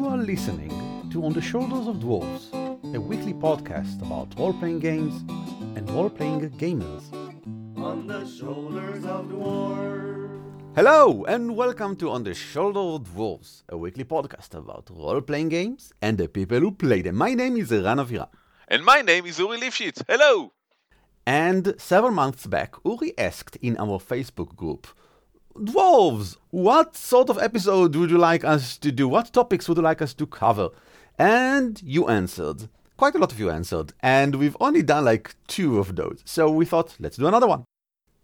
You are listening to On the Shoulders of Dwarves, a weekly podcast about role playing games and role playing gamers. On the shoulders of dwarves. Hello, and welcome to On the Shoulders of Dwarves, a weekly podcast about role playing games and the people who play them. My name is Eran Aviram. And my name is Uri Lifshitz. Hello! And several months back, Uri asked in our Facebook group, Dwarves, what sort of episode would you like us to do? What topics would you like us to cover? And you answered. Quite a lot of you answered. And we've only done like two of those. So we thought, let's do another one.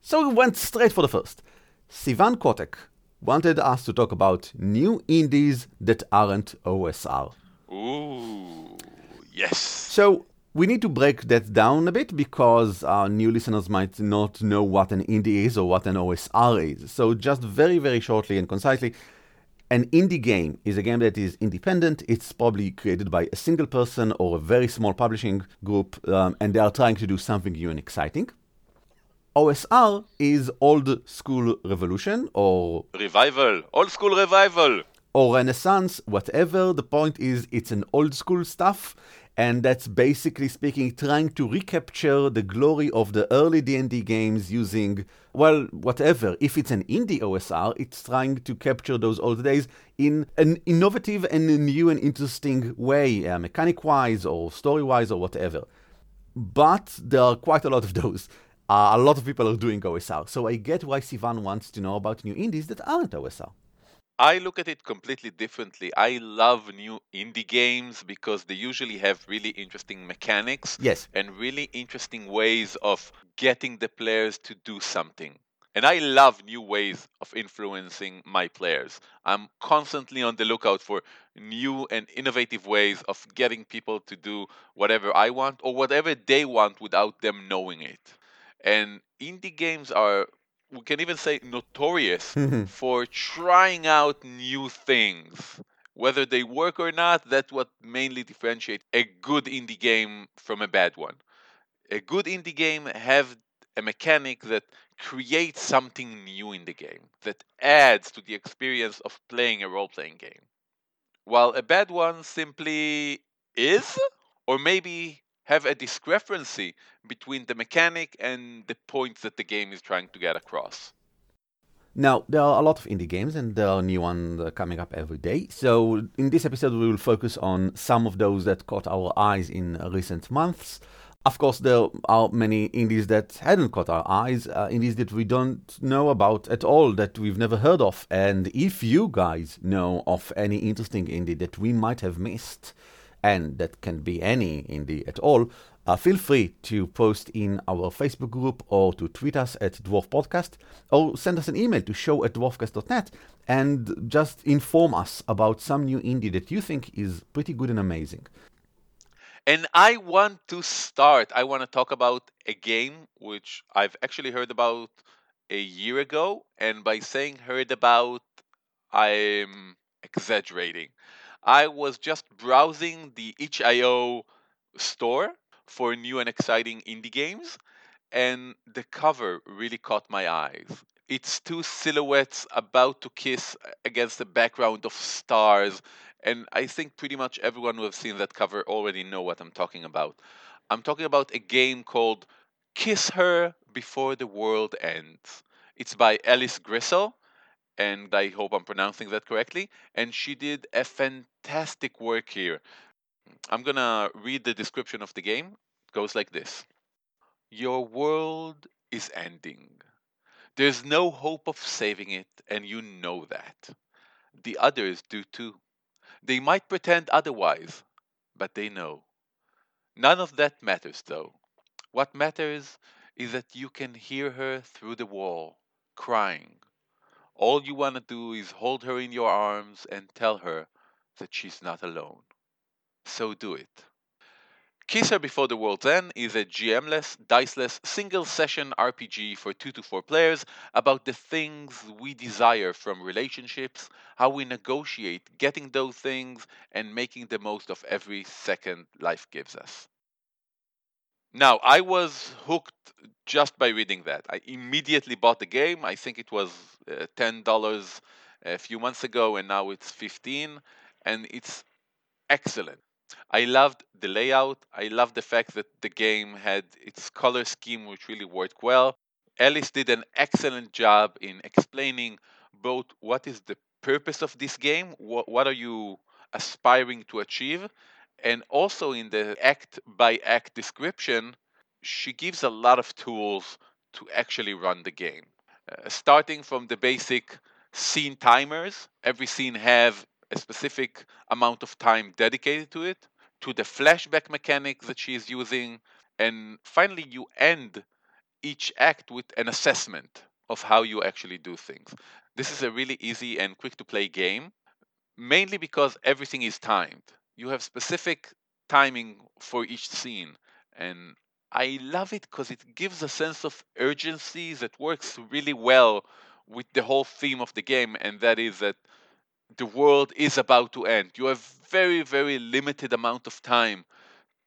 So we went straight for the first. Sivan Kotek wanted us to talk about new indies that aren't OSR. Ooh, yes. So we need to break that down a bit because our new listeners might not know what an indie is or what an OSR is. So just very, very shortly and concisely, an indie game is a game that is independent. It's probably created by a single person or a very small publishing group, um, and they are trying to do something new and exciting. OSR is old school revolution or Revival. Old school revival. or Renaissance, whatever. The point is, it's an old school stuff, and that's basically speaking, trying to recapture the glory of the early D&D games using, well, whatever. If it's an indie OSR, it's trying to capture those old days in an innovative and new and interesting way, uh, mechanic-wise or story-wise or whatever. But there are quite a lot of those. Uh, a lot of people are doing OSR, so I get why Sivan wants to know about new indies that aren't OSR. I look at it completely differently. I love new indie games because they usually have really interesting mechanics Yes. and really interesting ways of getting the players to do something. And I love new ways of influencing my players. I'm constantly on the lookout for new and innovative ways of getting people to do whatever I want or whatever they want without them knowing it. And indie games are, we can even say, notorious for trying out new things. Whether they work or not, that's what mainly differentiates a good indie game from a bad one. A good indie game have a mechanic that creates something new in the game, that adds to the experience of playing a role-playing game. While a bad one simply is, or maybe have a discrepancy between the mechanic and the points that the game is trying to get across. Now, there are a lot of indie games and there are new ones coming up every day. So, in this episode, we will focus on some of those that caught our eyes in recent months. Of course, there are many indies that hadn't caught our eyes, uh, indies that we don't know about at all, that we've never heard of. And if you guys know of any interesting indie that we might have missed, and that can be any indie at all, uh, feel free to post in our Facebook group or to tweet us at Dwarf Podcast or send us an email to show at dwarfcast.net and just inform us about some new indie that you think is pretty good and amazing. And I want to start. I want to talk about a game which I've actually heard about a year ago. And by saying heard about, I'm exaggerating. I was just browsing the itch.io store for new and exciting indie games, and the cover really caught my eyes. It's two silhouettes about to kiss against the background of stars, and I think pretty much everyone who has seen that cover already know what I'm talking about. I'm talking about a game called Kiss Her Before the World Ends. It's by Alice Grisel, and I hope I'm pronouncing that correctly. And she did a fantastic work here. I'm gonna read the description of the game. It goes like this Your world is ending. There's no hope of saving it, and you know that. The others do too. They might pretend otherwise, but they know. None of that matters, though. What matters is that you can hear her through the wall, crying. All you want to do is hold her in your arms and tell her that she's not alone. So do it. Kiss Her Before the World's End is a GM-less, diceless, single-session RPG for 2 to 4 players about the things we desire from relationships, how we negotiate getting those things, and making the most of every second life gives us. Now, I was hooked just by reading that. I immediately bought the game. I think it was uh, $10 a few months ago, and now it's 15 and it's excellent. I loved the layout. I loved the fact that the game had its color scheme, which really worked well. Ellis did an excellent job in explaining both what is the purpose of this game, what, what are you aspiring to achieve, and also in the act by act description, she gives a lot of tools to actually run the game. Uh, starting from the basic scene timers, every scene have a specific amount of time dedicated to it, to the flashback mechanic that she is using, and finally you end each act with an assessment of how you actually do things. This is a really easy and quick to play game, mainly because everything is timed. You have specific timing for each scene, and I love it because it gives a sense of urgency that works really well with the whole theme of the game, and that is that the world is about to end. You have very, very limited amount of time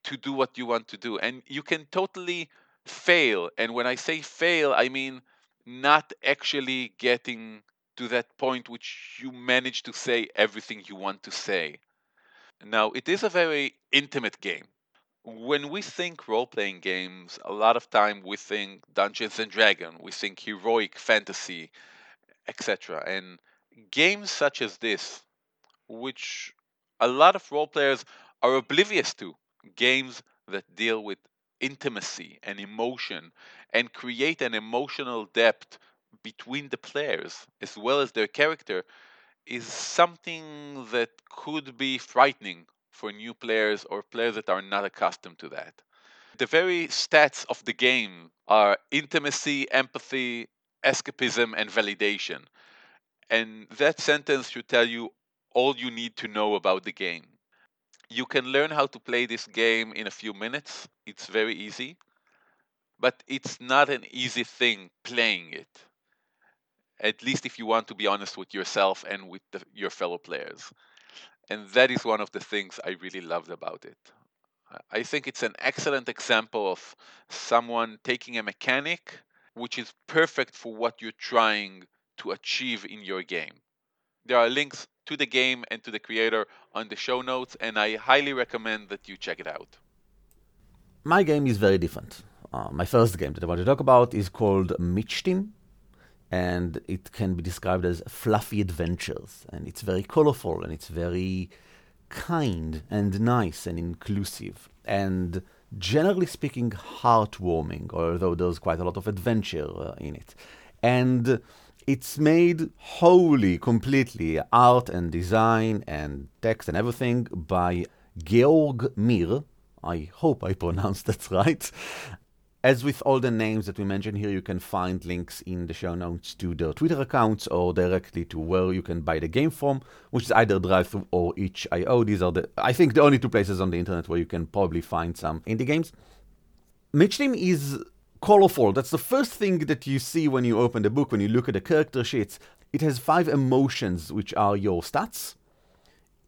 to do what you want to do, and you can totally fail. And when I say fail, I mean not actually getting to that point which you manage to say everything you want to say. Now, it is a very intimate game. When we think role playing games, a lot of time we think Dungeons and Dragons, we think heroic fantasy, etc. And games such as this, which a lot of role players are oblivious to, games that deal with intimacy and emotion and create an emotional depth between the players as well as their character is something that could be frightening for new players or players that are not accustomed to that. The very stats of the game are intimacy, empathy, escapism, and validation. And that sentence should tell you all you need to know about the game. You can learn how to play this game in a few minutes. It's very easy. But it's not an easy thing playing it. At least if you want to be honest with yourself and with the, your fellow players. And that is one of the things I really loved about it. I think it's an excellent example of someone taking a mechanic which is perfect for what you're trying to achieve in your game. There are links to the game and to the creator on the show notes, and I highly recommend that you check it out. My game is very different. Uh, my first game that I want to talk about is called Michtim, and it can be described as fluffy adventures. And it's very colorful and it's very kind and nice and inclusive. And generally speaking, heartwarming, although there's quite a lot of adventure uh, in it. And it's made wholly, completely, art and design and text and everything by Georg Mir. I hope I pronounced that right. As with all the names that we mentioned here, you can find links in the show notes to their Twitter accounts or directly to where you can buy the game from, which is either DriveThru or itch.io. These are the, I think, the only two places on the internet where you can probably find some indie games. Michtim is colorful. That's the first thing that you see when you open the book, when you look at the character sheets. It has five emotions, which are your stats.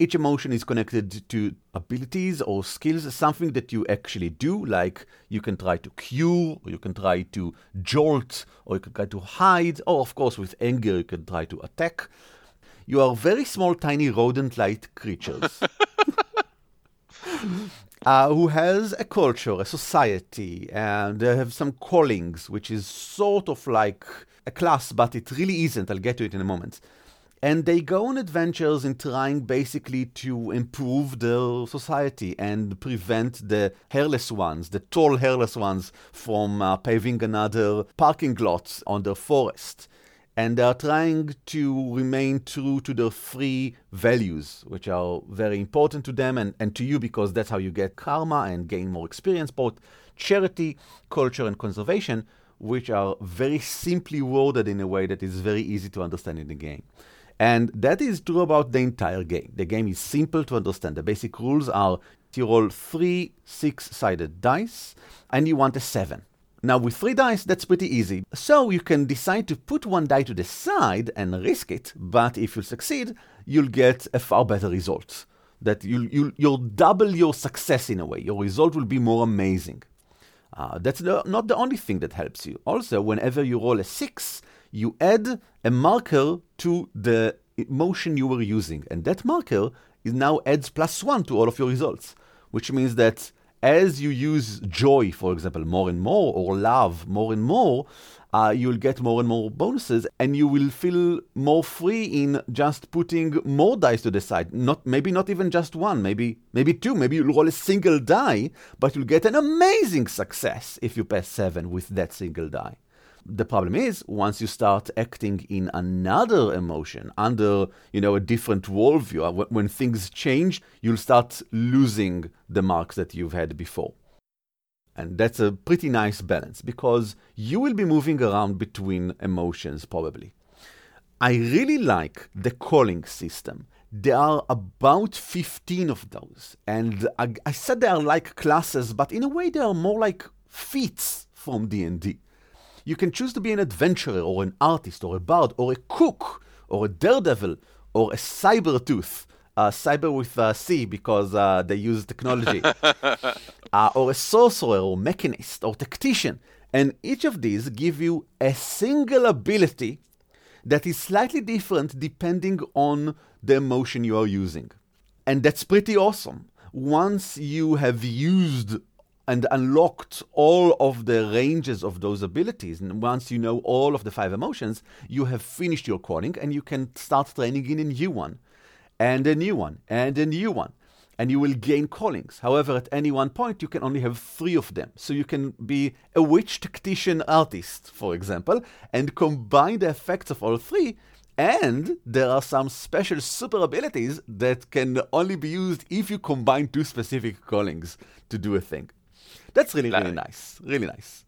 Each emotion is connected to abilities or skills, something that you actually do, like you can try to cure, or you can try to jolt, or you can try to hide, or of course, with anger, you can try to attack. You are very small, tiny rodent like creatures. uh, who has a culture, a society, and they have some callings, which is sort of like a class, but it really isn't. I'll get to it in a moment. And they go on adventures in trying basically to improve their society and prevent the hairless ones, the tall hairless ones, from uh, paving another parking lot on their forest and they are trying to remain true to their free values, which are very important to them and, and to you because that's how you get karma and gain more experience, both charity, culture, and conservation, which are very simply worded in a way that is very easy to understand in the game. And that is true about the entire game. The game is simple to understand. The basic rules are you roll three six sided dice and you want a seven. Now with three dice, that's pretty easy. So you can decide to put one die to the side and risk it, but if you succeed, you'll get a far better result. That you'll, you'll, you'll double your success in a way. Your result will be more amazing. Uh, that's the, not the only thing that helps you. Also, whenever you roll a six, you add a marker to the motion you were using, and that marker it now adds plus one to all of your results, which means that as you use joy, for example, more and more, or love more and more, uh, you'll get more and more bonuses, and you will feel more free in just putting more dice to the side. Not maybe not even just one, maybe maybe two. Maybe you'll roll a single die, but you'll get an amazing success if you pass seven with that single die. The problem is once you start acting in another emotion under, you know, a different worldview, uh, when things change, you'll start losing the marks that you've had before. And that's a pretty nice balance because you will be moving around between emotions probably. I really like the calling system. There are about 15 of those. And I, I said they are like classes, but in a way they are more like feats from D&D. You can choose to be an adventurer or an artist or a bard or a cook or a daredevil or a cyber tooth. Uh, cyber with a C because uh, they use technology. uh, or a sorcerer or mechanist or tactician. And each of these give you a single ability that is slightly different depending on the emotion you are using. And that's pretty awesome. Once you have used and unlocked all of the ranges of those abilities. And once you know all of the five emotions, you have finished your calling and you can start training in a new one, and a new one, and a new one. And you will gain callings. However, at any one point, you can only have three of them. So you can be a witch tactician artist, for example, and combine the effects of all three. And there are some special super abilities that can only be used if you combine two specific callings to do a thing. That's really, really nice. Really nice.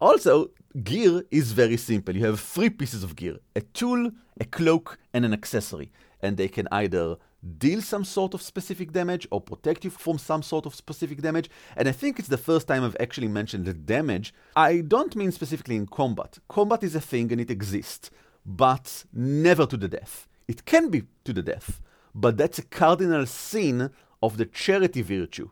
Also, gear is very simple. You have three pieces of gear a tool, a cloak, and an accessory. And they can either deal some sort of specific damage or protect you from some sort of specific damage. And I think it's the first time I've actually mentioned the damage. I don't mean specifically in combat. Combat is a thing and it exists, but never to the death. It can be to the death, but that's a cardinal sin of the charity virtue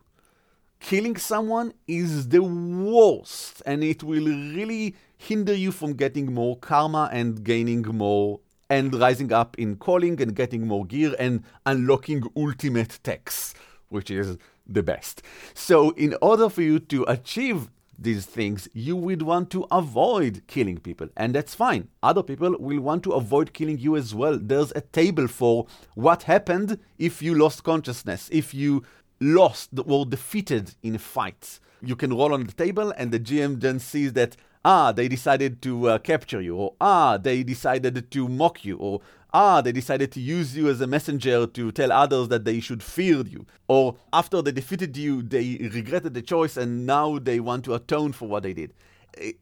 killing someone is the worst and it will really hinder you from getting more karma and gaining more and rising up in calling and getting more gear and unlocking ultimate techs, which is the best. So, in order for you to achieve these things, you would want to avoid killing people, and that's fine. Other people will want to avoid killing you as well. There's a table for what happened if you lost consciousness, if you lost or defeated in fights. You can roll on the table, and the GM then sees that ah, they decided to uh, capture you, or ah, they decided to mock you, or ah, they decided to use you as a messenger to tell others that they should fear you, or after they defeated you, they regretted the choice and now they want to atone for what they did.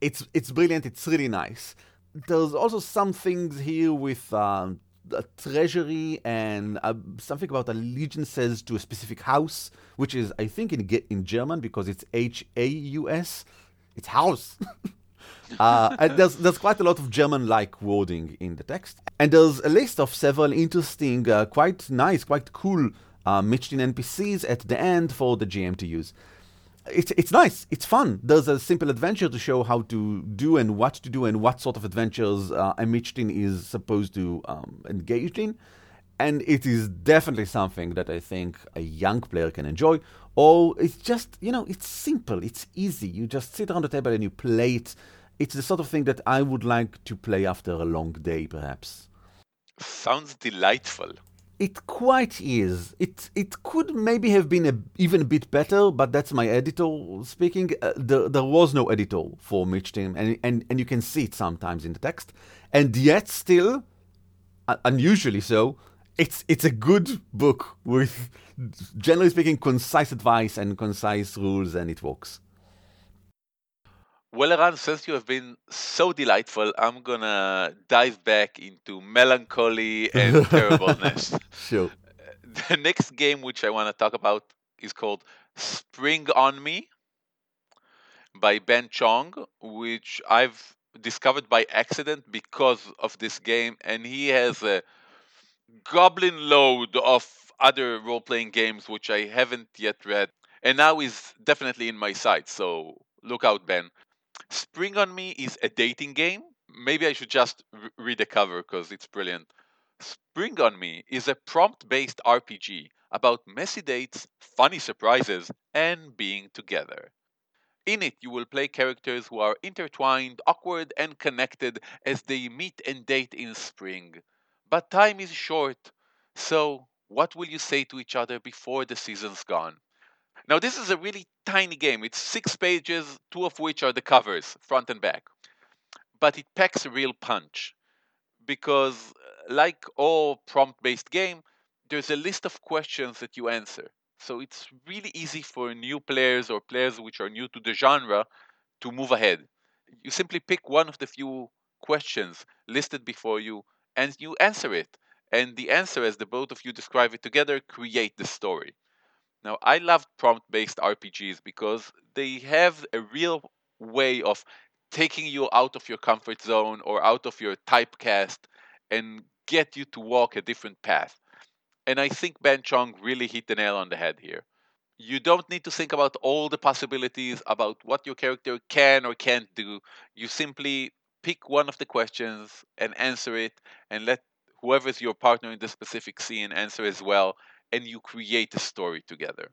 It's it's brilliant. It's really nice. There's also some things here with um, a treasury and uh, something about allegiances to a specific house, which is, I think, in in German because it's H A U S. It's house. uh, there's there's quite a lot of German-like wording in the text, and there's a list of several interesting, uh, quite nice, quite cool uh, NPCs at the end for the GM to use it's it's nice. It's fun. There's a simple adventure to show how to do and what to do and what sort of adventures uh, a Michtim is supposed to um, engage in. And it is definitely something that I think a young player can enjoy. Or it's just, you know, it's simple, it's easy. You just sit around the table and you play it. It's the sort of thing that I would like to play after a long day, perhaps. Sounds delightful. It quite is. It it could maybe have been a, even a bit better, but that's my editor speaking. Uh, there, there was no editor for Michtim, and, and and you can see it sometimes in the text, and yet still, uh, unusually so, it's it's a good book with, generally speaking, concise advice and concise rules, and it works. Well, Eran, since you have been so delightful, I'm gonna dive back into melancholy and terribleness. Sure. The next game which I want to talk about is called Spring on Me by Ben Chong, which I've discovered by accident because of this game, and he has a goblin load of other role playing games which I haven't yet read, and now is definitely in my sight. So look out, Ben. Spring on Me is a dating game. Maybe I should just read the cover because it's brilliant. Spring on Me is a prompt based RPG about messy dates, funny surprises, and being together. In it, you will play characters who are intertwined, awkward, and connected as they meet and date in spring. But time is short, so what will you say to each other before the season's gone? Now, this is a really tiny game. It's six pages, two of which are the covers, front and back. But it packs a real punch because, uh, like all prompt based game, there's a list of questions that you answer. So it's really easy for new players or players which are new to the genre to move ahead. You simply pick one of the few questions listed before you and you answer it. And the answer, as the both of you describe it together, create the story. Now, I love prompt based RPGs because they have a real way of taking you out of your comfort zone or out of your typecast and get you to walk a different path. And I think Ben Chong really hit the nail on the head here. You don't need to think about all the possibilities about what your character can or can't do. You simply pick one of the questions and answer it and let whoever's your partner in the specific scene answer as well, and you create a story together.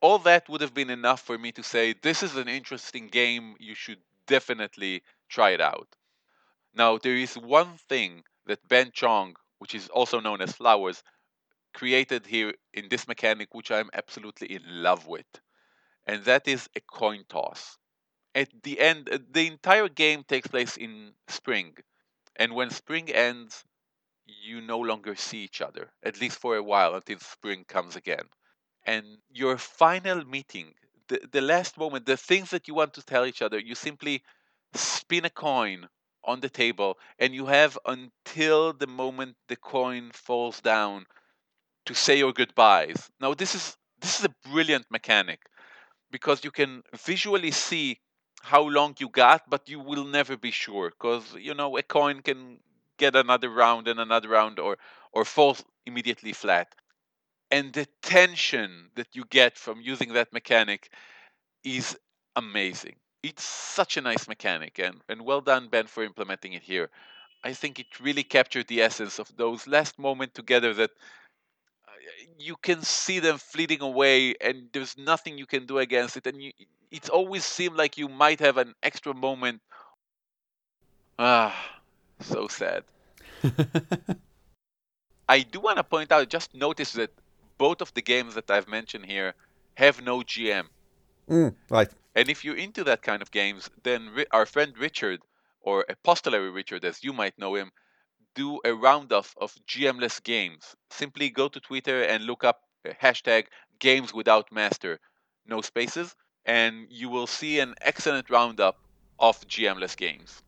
All that would have been enough for me to say this is an interesting game, you should definitely try it out. Now, there is one thing that Ben Chong, which is also known as Flowers, created here in this mechanic, which I'm absolutely in love with, and that is a coin toss. At the end, the entire game takes place in spring, and when spring ends, you no longer see each other, at least for a while until spring comes again. And your final meeting, the, the last moment, the things that you want to tell each other, you simply spin a coin on the table and you have until the moment the coin falls down to say your goodbyes. Now this is this is a brilliant mechanic because you can visually see how long you got, but you will never be sure because you know a coin can get another round and another round or or fall immediately flat. And the tension that you get from using that mechanic is amazing. It's such a nice mechanic and, and well done Ben for implementing it here. I think it really captured the essence of those last moments together that uh, you can see them fleeting away and there's nothing you can do against it and you, it's always seemed like you might have an extra moment ah so sad i do want to point out just notice that both of the games that i've mentioned here have no gm Mm, right. and if you're into that kind of games then our friend richard or apostolary richard as you might know him do a roundup of GMless games. Simply go to Twitter and look up hashtag games without master, no spaces, and you will see an excellent roundup of GMless games.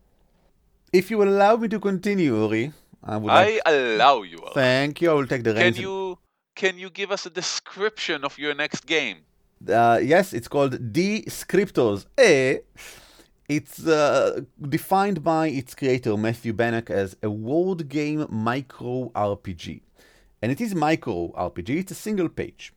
If you will allow me to continue, Uri, I would like I allow you. Al. Thank you. I will take the reins. Can you can you give us a description of your next game? Uh, yes, it's called Descriptors. A. It's uh, defined by its creator Matthew Bannock as a word game micro RPG, and it is micro RPG. It's a single page.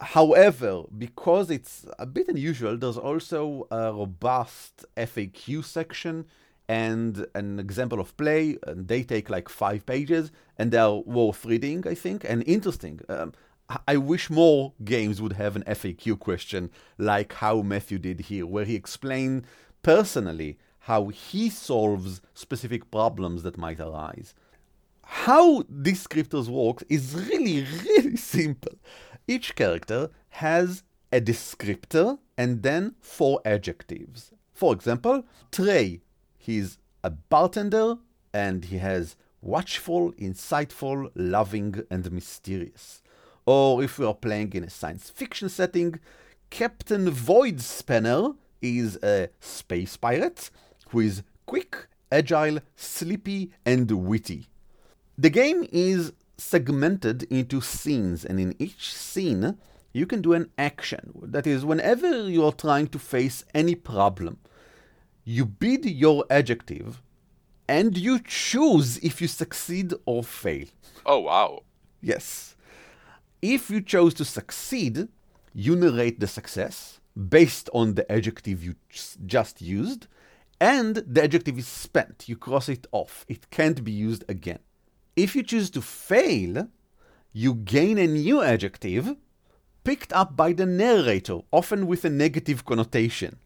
However, because it's a bit unusual, there's also a robust FAQ section and an example of play. And they take like five pages, and they are worth reading, I think, and interesting. Um, I- wish more games would have an FAQ question like how Matthew did here, where he explained personally how he solves specific problems that might arise. How Descriptors work is really, really simple. Each character has a descriptor and then four adjectives. For example, Trey, he's a bartender and he has watchful, insightful, loving, and mysterious. Or if we are playing in a science fiction setting, Captain Void Spanner is a space pirate who is quick, agile, sleepy, and witty. The game is segmented into scenes, and in each scene, you can do an action. That is, whenever you are trying to face any problem, you bid your adjective and you choose if you succeed or fail. Oh wow. Yes. If you chose to succeed, you narrate the success based on the adjective you just used, and the adjective is spent. You cross it off. It can't be used again. If you choose to fail, you gain a new adjective picked up by the narrator, often with a negative connotation.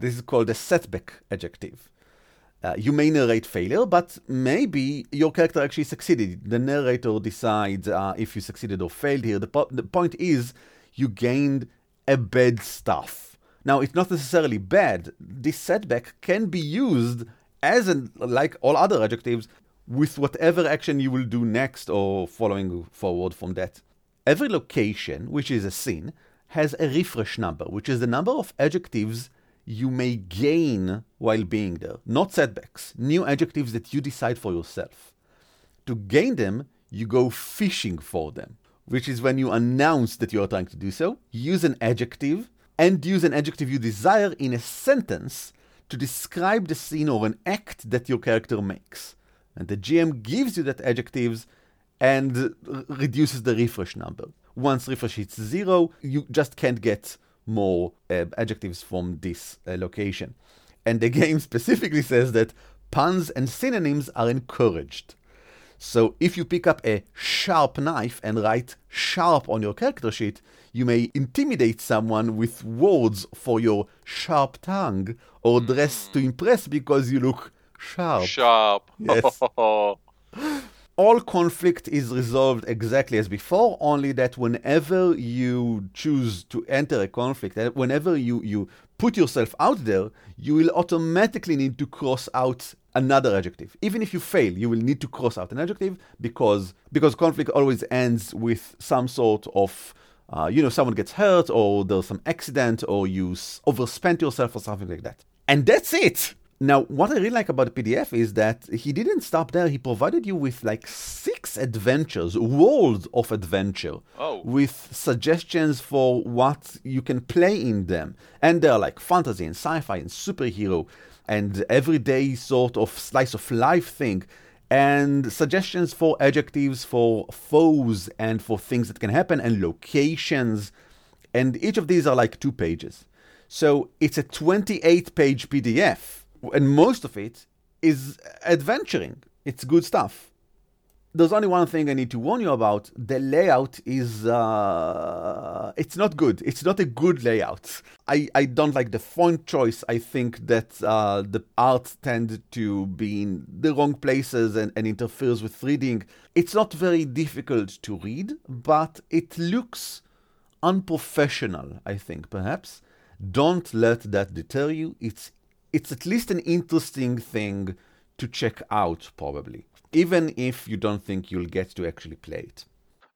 This is called a setback adjective. Uh, you may narrate failure, but maybe your character actually succeeded. The narrator decides uh, if you succeeded or failed here. The, po- the point is, you gained a bad stuff. Now, it's not necessarily bad. This setback can be used as an, like all other adjectives with whatever action you will do next or following forward from that. Every location, which is a scene, has a refresh number, which is the number of adjectives you may gain while being there, not setbacks, new adjectives that you decide for yourself. To gain them, you go fishing for them, which is when you announce that you are trying to do so, use an adjective, and use an adjective you desire in a sentence to describe the scene or an act that your character makes. And the GM gives you that adjectives and r- reduces the refresh number. Once refresh hits zero, you just can't get more uh, adjectives from this uh, location. And the game specifically says that puns and synonyms are encouraged. So if you pick up a sharp knife and write sharp on your character sheet, you may intimidate someone with words for your sharp tongue or dress to impress because you look sharp. Sharp. Yes. all conflict is resolved exactly as before, only that whenever you choose to enter a conflict, whenever you, you put yourself out there, you will automatically need to cross out another adjective. Even if you fail, you will need to cross out an adjective because because conflict always ends with some sort of uh, you know someone gets hurt or there's some accident or you overspent yourself or something like that. And that's it. Now, what I really like about the PDF is that he didn't stop there. He provided you with like six adventures, worlds of adventure, Oh. with suggestions for what you can play in them. And they're like fantasy and sci fi and superhero and everyday sort of slice of life thing. And suggestions for adjectives for foes and for things that can happen and locations. And each of these are like two pages. So it's a 28 page PDF, and most of it is adventuring. It's good stuff. There's only one thing I need to warn you about. The layout is uh, it's not good. It's not a good layout. I, I don't like the font choice. I think that uh, the art tend to be in the wrong places and, and interferes with reading. It's not very difficult to read, but it looks unprofessional, I think, perhaps. Don't let that deter you. It's it's at least an interesting thing to check out, probably, even if you don't think you'll get to actually play it.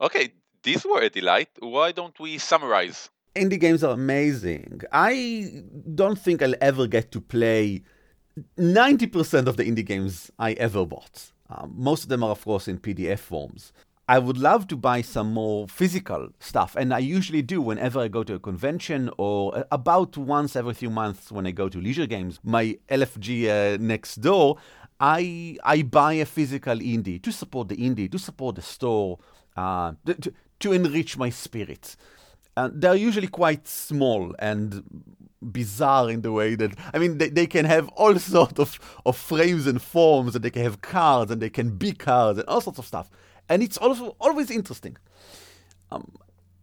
Okay, these were a delight. Why don't we summarize? Indie games are amazing. I don't think I'll ever get to play 90% of the indie games I ever bought. Um, most of them are, of course, in PDF forms. I would love to buy some more physical stuff, and I usually do whenever I go to a convention or uh, about once every few months when I go to leisure games. My LFG uh, next door, I I buy a physical indie to support the indie, to support the store, uh, to, to, enrich my spirit. Uh, they're usually quite small and bizarre in the way that I mean they, they can have all sorts of, of frames and forms and they can have cards and they can be cards and all sorts of stuff. And it's also always interesting. Um,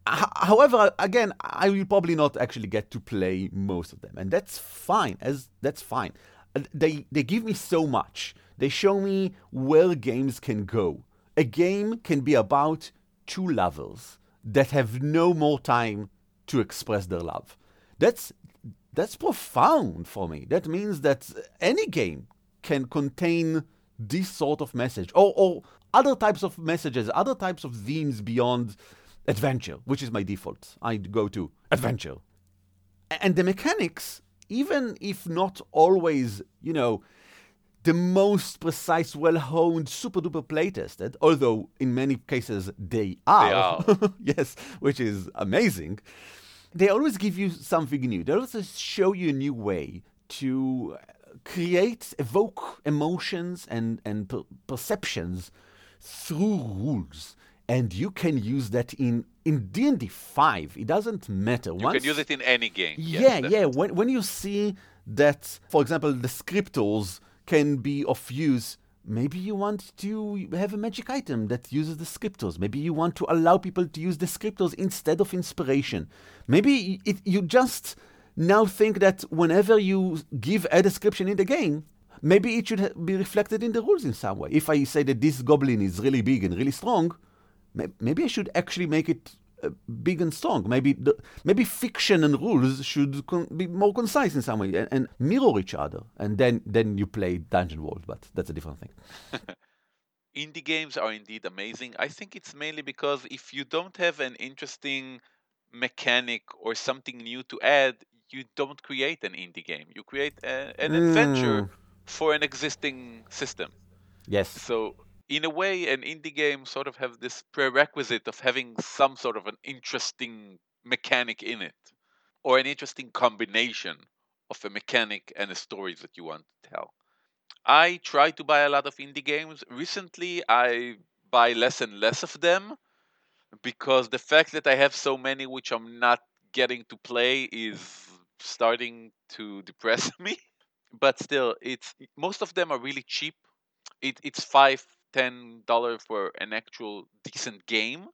however, again, I will probably not actually get to play most of them, and that's fine. As that's fine. They they give me so much. They show me where games can go. A game can be about two lovers that have no more time to express their love. That's that's profound for me. That means that any game can contain this sort of message or, or other types of messages, other types of themes beyond adventure, which is my default. I go to adventure. And the mechanics, even if not always, you know, the most precise, well honed, super duper play tested, although in many cases they are. are. yes, which is amazing. They always give you something new. They always show you a new way to uh, create, evoke emotions and, and per- perceptions through rules. And you can use that in in D and D five. It doesn't matter. You can use it in any game. Yes, yeah, yeah. definitely. When, when you see that, for example, Descriptors can be of use Maybe you want to have a magic item that uses the descriptors. Maybe you want to allow people to use the descriptors instead of inspiration. Maybe it, you just now think that whenever you give a description in the game, maybe it should be reflected in the rules in some way. If I say that this goblin is really big and really strong, maybe I should actually make it uh, big and strong. Maybe the, maybe fiction and rules should con- be more concise in some way and, and, mirror each other. And then then you play Dungeon World, but that's a different thing. Indie games are indeed amazing. I think it's mainly because if you don't have an interesting mechanic or something new to add, you don't create an indie game. You create a, an mm. adventure for an existing system. Yes. So in a way, an indie game sort of have this prerequisite of having some sort of an interesting mechanic in it, or an interesting combination of a mechanic and a story that you want to tell. I try to buy a lot of indie games. Recently, I buy less and less of them because the fact that I have so many which I'm not getting to play is starting to depress me. But still, it's most of them are really cheap. It, it's five ten dollar for an actual decent game.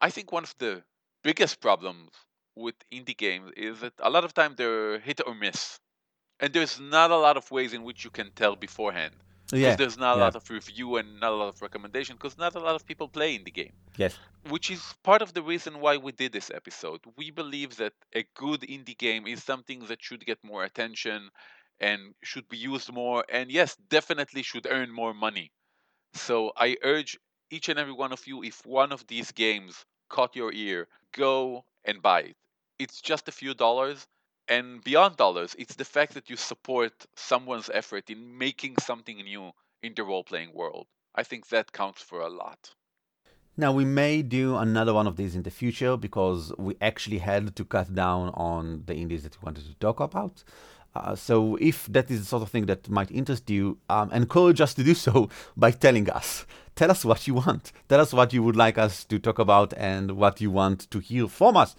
I think one of the biggest problems with indie games is that a lot of time they're hit or miss, and there's not a lot of ways in which you can tell beforehand. Because yeah, there's not a yeah. lot of review and not a lot of recommendation because not a lot of people play in the game. Yes. Which is part of the reason why we did this episode. We believe that a good indie game is something that should get more attention and should be used more and yes, definitely should earn more money. So I urge each and every one of you, if one of these games caught your ear, go and buy it. It's just a few dollars. And beyond dollars, it's the fact that you support someone's effort in making something new in the role playing world. I think that counts for a lot. Now, we may do another one of these in the future because we actually had to cut down on the indies that we wanted to talk about. Uh, so if that is the sort of thing that might interest you, um, encourage us to do so by telling us. Tell us what you want. Tell us what you would like us to talk about and what you want to hear from us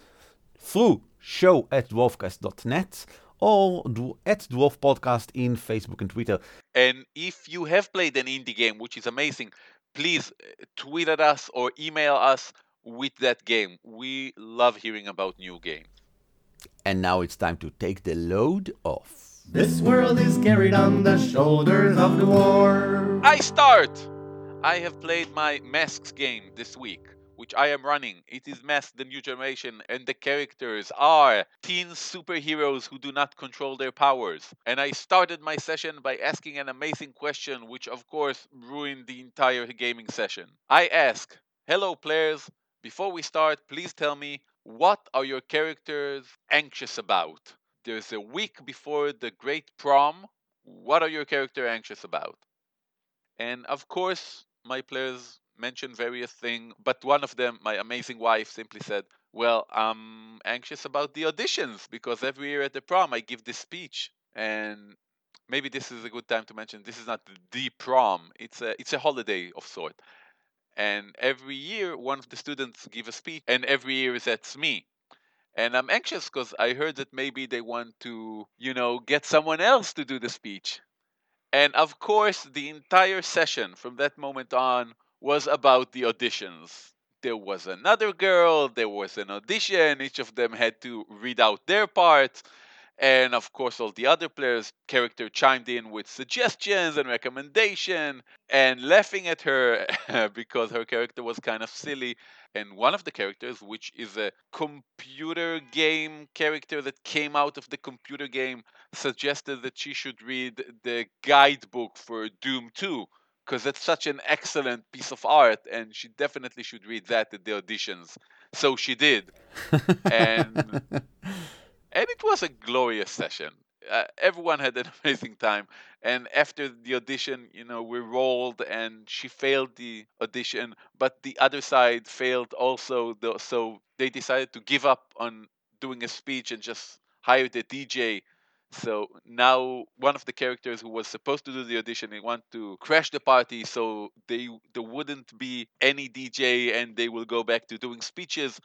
through show at dwarfcast.net or at Dwarf Podcast in Facebook and Twitter. And if you have played an indie game, which is amazing, please uh, tweet at us or email us with that game. We love hearing about new games. And now it's time to take the load off. This world is carried on the shoulders of the war. I start! I have played my Masks game this week, which I am running. It is Mask the New Generation, and the characters are teen superheroes who do not control their powers. And I started my session by asking an amazing question, which of course ruined the entire gaming session. I ask, Hello, players. Before we start, please tell me what are your characters anxious about? There's a week before the great prom. What are your character anxious about? And of course, my players mentioned various things, but one of them, my amazing wife, simply said, Well, I'm anxious about the auditions because every year at the prom I give this speech. And maybe this is a good time to mention this is not the prom, it's a, it's a holiday of sort and every year one of the students give a speech and every year that's me. And i'm anxious because i heard that maybe they want to you know get someone else to do the speech. And of course the entire session from that moment on was about the auditions. There was another girl there was an audition each of them had to read out their part and of course all the other players character chimed in with suggestions and recommendation and laughing at her because her character was kind of silly. And one of the characters which is a computer game character that came out of the computer game suggested that she should read the guidebook for doom 2 because it's such an excellent piece of art and she definitely should read that at the auditions. So she did. And and it was a glorious session. Uh, everyone had an amazing time. And after the audition, you know, we rolled, and she failed the audition, but the other side failed also. So they decided to give up on doing a speech and just hired a DJ. So now one of the characters who was supposed to do the audition, they want to crash the party, so they there wouldn't be any DJ, and they will go back to doing speeches.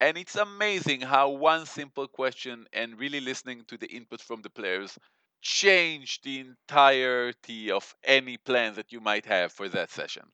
And it's amazing how one simple question and really listening to the input from the players change the entirety of any plan that you might have for that session.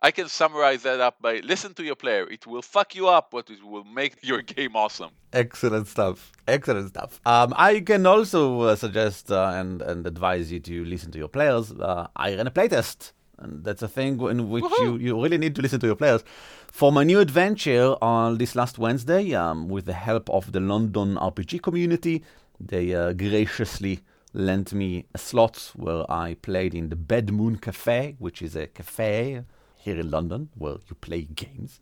I can summarize that up by listen to your player. It will fuck you up, but it will make your game awesome. Excellent stuff. Excellent stuff. Um, I can also uh, suggest uh, and, and advise you to listen to your players. Uh, I ran a playtest, and that's a thing in which you, you really need to listen to your players. For my new adventure on this last Wednesday, um, with the help of the London RPG community, they uh, graciously lent me a slot where I played in the Bad Moon Cafe, which is a cafe here in London where you play games.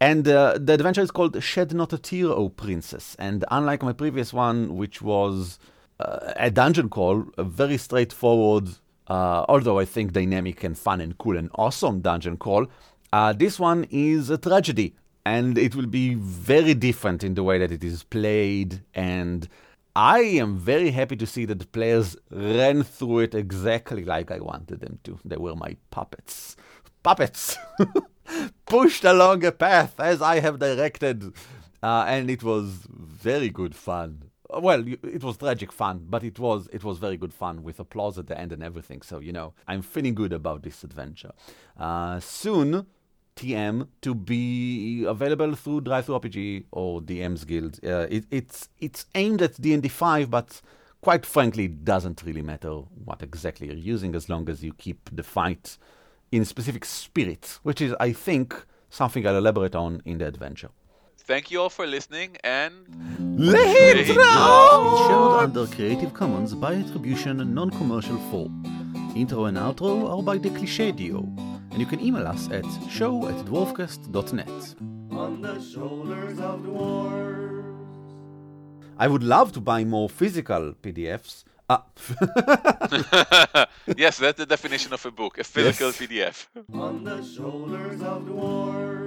And uh, the adventure is called Shed Not a Tear, O Princess. And unlike my previous one, which was uh, a dungeon crawl, a very straightforward, uh, although I think dynamic and fun and cool and awesome dungeon crawl, uh, this one is a tragedy. And it will be very different in the way that it is played. And I am very happy to see that the players ran through it exactly like I wanted them to. They were my puppets puppets pushed along a path as I have directed. Uh, and it was very good fun. Well, it was tragic fun, but it was it was very good fun with applause at the end and everything. So you know, I'm feeling good about this adventure. Uh, soon, TM to be available through DriveThruRPG or DM's Guild. Uh, it, it's it's aimed at D&D 5, but quite frankly, it doesn't really matter what exactly you're using as long as you keep the fight in specific spirit, which is, I think, something I'll elaborate on in the adventure. Thank you all for listening and. Let's Shared under Creative Commons by attribution, non-commercial 4. Intro and outro are by the Cliche Duo, and you can email us at show at dwarfcast.net. On the shoulders of dwarves. I would love to buy more physical PDFs. Ah. yes, that's the definition of a book a physical Yes. PDF. On the shoulders of dwarves.